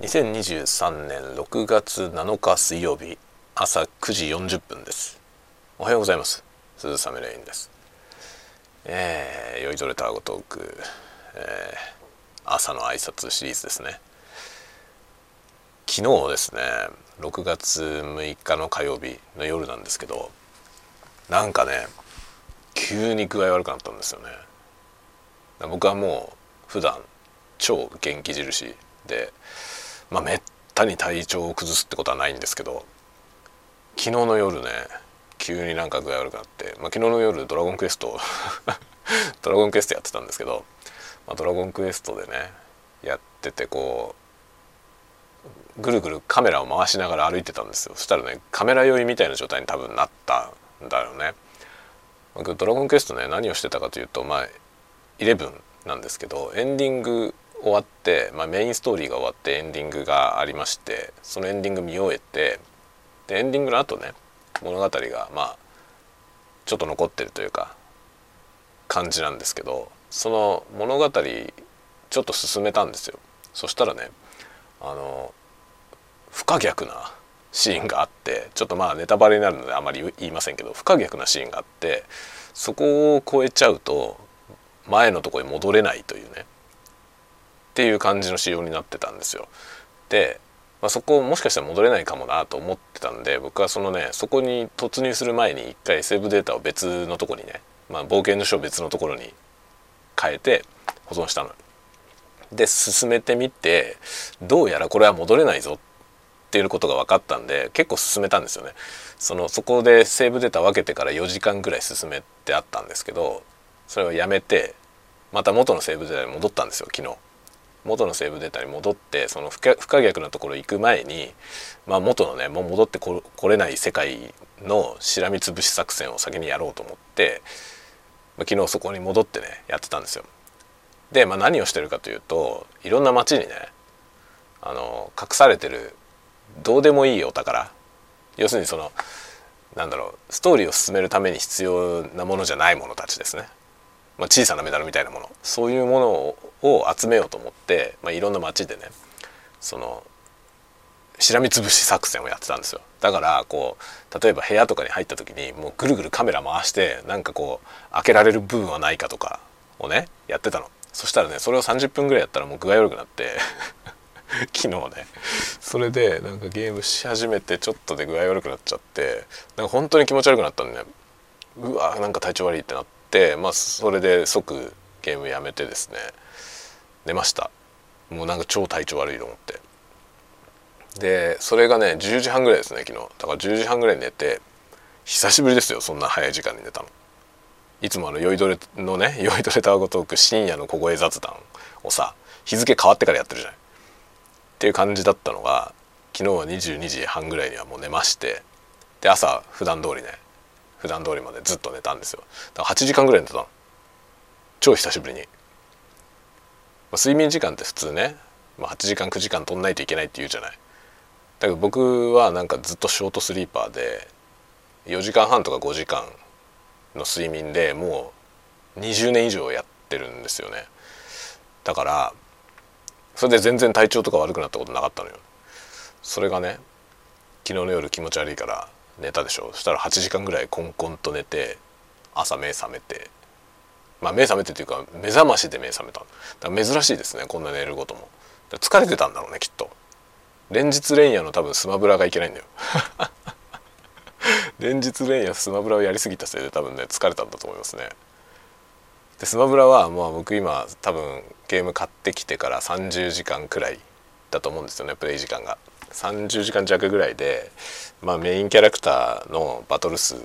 2023年6月7日水曜日朝9時40分です。おはようございます。鈴雨レインです。えー、酔いどれたごトーク、えー、朝の挨拶シリーズですね。昨日ですね6月6日の火曜日の夜なんですけどなんかね急に具合悪くなったんですよね。僕はもう普段超元気印でまあめったに体調を崩すってことはないんですけど昨日の夜ね急になんか具合悪くなって、まあ、昨日の夜ドラゴンクエスト ドラゴンクエストやってたんですけど、まあ、ドラゴンクエストでねやっててこうぐるぐるカメラを回しながら歩いてたんですよ。そしたらねカメラ酔いみたいな状態に多分なったんだよね。僕ドラゴンクエストね何をしてたかというとまあ11なんですけどエンディング終わって、まあ、メインストーリーが終わってエンディングがありましてそのエンディング見終えてでエンディングの後ね物語がまあちょっと残ってるというか感じなんですけどその物語ちょっと進めたんですよ。そしたらねあの不可逆なシーンがあってちょっとまあネタバレになるのであまり言いませんけど不可逆なシーンがあってそこを超えちゃうと前のとこに戻れないというね。っていう感じの仕様になってたんですよ。で、まあ、そこもしかしたら戻れないかもなと思ってたんで僕はそのねそこに突入する前に一回セーブデータを別のとこにね、まあ、冒険の書を別のところに変えて保存したの。で進めてみてどうやらこれは戻れないぞっていうことが分かったんで結構進めたんですよね。そのそこでセーブデータ分けてから4時間ぐらい進めてあったんですけどそれをやめてまた元のセーブデータに戻ったんですよ昨日。元のセーブデータに戻ってその不可逆なところ行く前に、まあ、元のねもう戻ってこれない世界のしらみつぶし作戦を先にやろうと思って、まあ、昨日そこに戻ってねやってたんですよ。で、まあ、何をしてるかというといろんな街にねあの隠されてるどうでもいいお宝要するにそのなんだろうストーリーを進めるために必要なものじゃないものたちですねまあ、小さなメダルみたいなもの。そういうものを集めようと思って、まあ、いろんな街でねそのしらみつぶし作戦をやってたんですよ。だからこう例えば部屋とかに入った時にもうぐるぐるカメラ回してなんかこう開けられる部分はないかとかをねやってたの。そしたらねそれを30分ぐらいやったらもう具合悪くなって 昨日ねそれでなんかゲームし始めてちょっとで具合悪くなっちゃってなんか本当に気持ち悪くなったんで、ね、うわなんか体調悪いってなって。て、まあ、それで即ゲームやめてですね。寝ました。もうなんか超体調悪いと思って。でそれがね10時半ぐらいですね昨日。だから10時半ぐらいに寝て久しぶりですよそんな早い時間に寝たの。いつもあの酔いどれのね 酔いどれタワゴトーク深夜の小声雑談をさ日付変わってからやってるじゃない。っていう感じだったのが昨日は22時半ぐらいにはもう寝ましてで朝普段通りね普段通りまでずっと寝たんですよ。だから8時間ぐらい寝たの。超久しぶりに、まあ、睡眠時間って普通ね、まあ、8時間9時間取んないといけないって言うじゃない。だけど僕はなんかずっとショートスリーパーで4時間半とか5時間の睡眠でもう20年以上やってるんですよね。だからそれで全然体調とか悪くなったことなかったのよ。それがね昨日の夜気持ち悪いから寝たでしょ？そしたら8時間ぐらいコンコンと寝て朝目覚めて。まあ目覚めてというか目覚ましで目覚めただから珍しいですねこんな寝ることも。疲れてたんだろうねきっと。連日連夜の多分スマブラがいけないんだよ。連日連夜スマブラをやりすぎたせいで多分ね疲れたんだと思いますね。でスマブラはまあ僕今多分ゲーム買ってきてから30時間くらいだと思うんですよねプレイ時間が。30時間弱ぐらいで、まあ、メインキャラクターのバトル数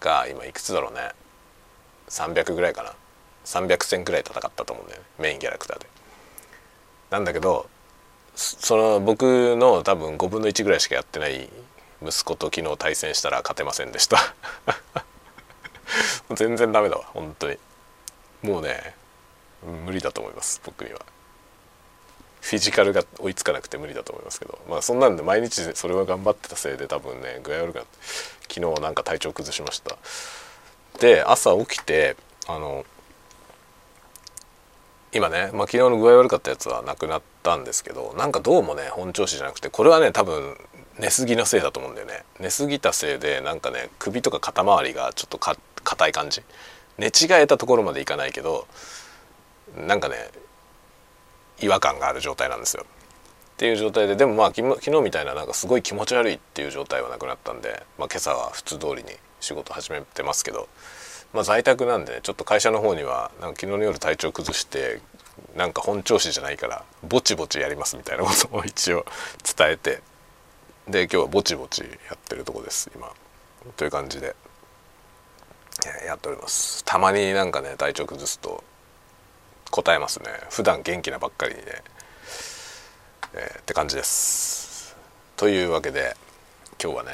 が今いくつだろうね。300ぐらいかな。300戦ぐらい戦ったと思うんだよね。メインキャラクターで。なんだけどその僕の多分5分の1ぐらいしかやってない息子と昨日対戦したら勝てませんでした。全然ダメだわ本当に。もうね無理だと思います僕には。フィジカルが追いつかなくて無理だと思いますけど。まあそんなんで毎日それは頑張ってたせいで多分ね具合悪くなって昨日なんか体調崩しました。で朝起きてあの今ね、まあ、昨日の具合悪かったやつはなくなったんですけどなんかどうもね本調子じゃなくてこれはね多分寝すぎのせいだと思うんだよね。寝すぎたせいでなんかね首とか肩周りがちょっとか硬い感じ。寝違えたところまでいかないけどなんかね違和感がある状態なんですよ。っていう状態ででもまあ昨日みたいななんかすごい気持ち悪いっていう状態はなくなったんで、まあ、今朝は普通通りに仕事始めてますけど、まあ、在宅なんでねちょっと会社の方にはなんか昨日の夜体調崩してなんか本調子じゃないからぼちぼちやりますみたいなことを一応伝えてで今日はぼちぼちやってるとこです今。という感じでやっております。たまになんかね体調崩すと答えますね。普段元気なばっかりにね。えー、って感じです。というわけで今日はね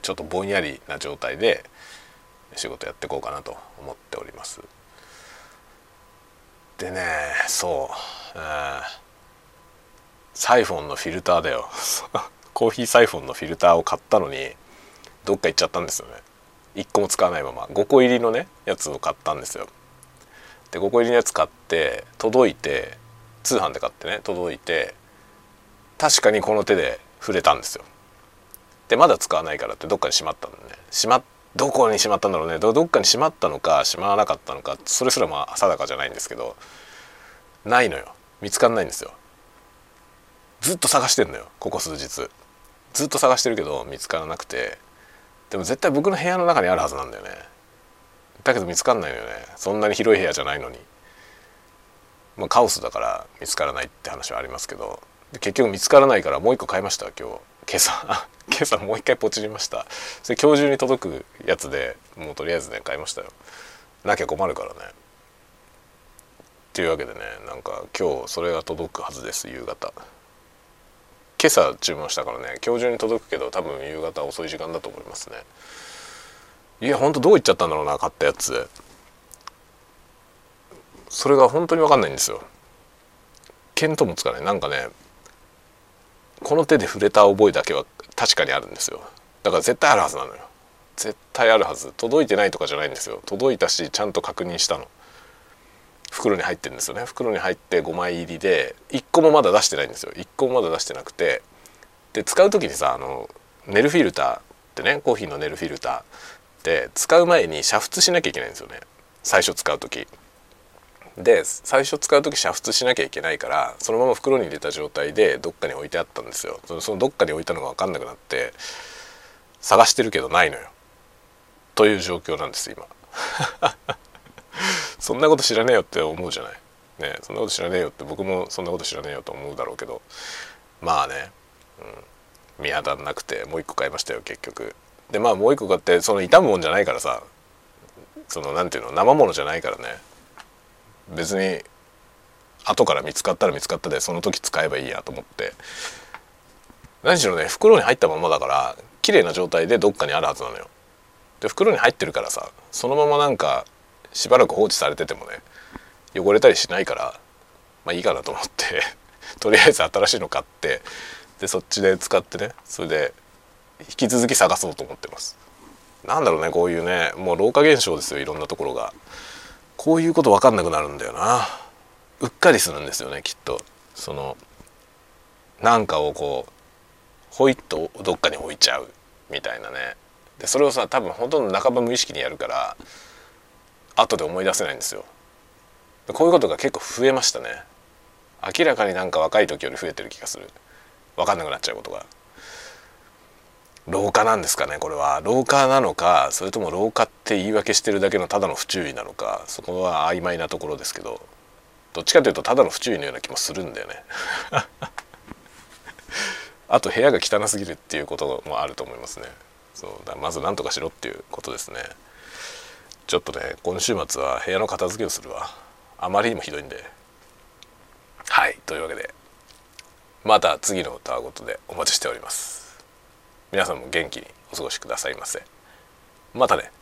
ちょっとぼんやりな状態で仕事やっていこうかなと思っております。でねそう、サイフォンのフィルターだよ。コーヒーサイフォンのフィルターを買ったのにどっか行っちゃったんですよね。1個も使わないまま5個入りのねやつを買ったんですよ。で5個入りのやつ買って届いて通販で買ってね届いて確かにこの手で触れたんですよ。でまだ使わないからってどっかにしまったのね。しまどこにしまったんだろうね。どっかにしまったのかしまわなかったのかそれすらまあ定かじゃないんですけどないのよ。見つかんないんですよ。ずっと探してんのよここ数日。ずっと探してるけど見つからなくて。でも絶対僕の部屋の中にあるはずなんだよね。だけど見つかんないよね。そんなに広い部屋じゃないのに。まあカオスだから見つからないって話はありますけど。結局見つからないからもう一個買いました今日。今朝。今朝もう一回ポチりました。それ今日中に届くやつでもうとりあえずね買いましたよ。なきゃ困るからね。っていうわけでねなんか今日それが届くはずです夕方。今朝注文したからね今日中に届くけど多分夕方遅い時間だと思いますね。いやほんとどういっちゃったんだろうな買ったやつ。それが本当に分かんないんですよ。見当もつかない。なんかねこの手で触れた覚えだけは確かにあるんですよ。だから絶対あるはずなのよ。絶対あるはず。届いてないとかじゃないんですよ。届いたしちゃんと確認したの。袋に入ってるんですよね。袋に入って5枚入りで1個もまだ出してないんですよ。1個もまだ出してなくて。で使う時にさあのネルフィルターってねコーヒーのネルフィルター。って使う前に煮沸しなきゃいけないんですよね。最初使う時。で最初使う時煮沸しなきゃいけないからそのまま袋に入れた状態でどっかに置いてあったんですよ。そのどっかに置いたのが分かんなくなって探してるけどないのよ。という状況なんです今。そんなこと知らねえよって思うじゃない。ねそんなこと知らねえよって僕もそんなこと知らねえよと思うだろうけど。まあね、うん、見当たらなくてもう一個買いましたよ結局。でまあもう一個買ってその傷むもんじゃないからさそのなんていうの生ものじゃないからね。別に後から見つかったら見つかったでその時使えばいいやと思って。何しろね袋に入ったままだから綺麗な状態でどっかにあるはずなのよ。で袋に入ってるからさそのままなんかしばらく放置されててもね汚れたりしないからまあいいかなと思って とりあえず新しいの買ってでそっちで使ってねそれで引き続き探そうと思ってます。なんだろうねこういうねもう老化現象ですよいろんなところが。こういうこと分かんなくなるんだよな。うっかりするんですよねきっと。そのなんかをこうほいっとどっかに置いちゃうみたいなね。でそれをさ多分ほとんど半ば無意識にやるから後で思い出せないんですよ。こういうことが結構増えましたね。明らかになんか若い時より増えてる気がする。分かんなくなっちゃうことが。老化なんですかねこれは。老化なのかそれとも老化って言い訳してるだけのただの不注意なのかそこは曖昧なところですけどどっちかというとただの不注意のような気もするんだよね。あと部屋が汚すぎるっていうこともあると思いますね。そうだまず何とかしろっていうことですね。ちょっとね今週末は部屋の片付けをするわ。あまりにもひどいんで。はいというわけでまた次の歌ごとでお待ちしております。皆さんも元気にお過ごしくださいませ。またね。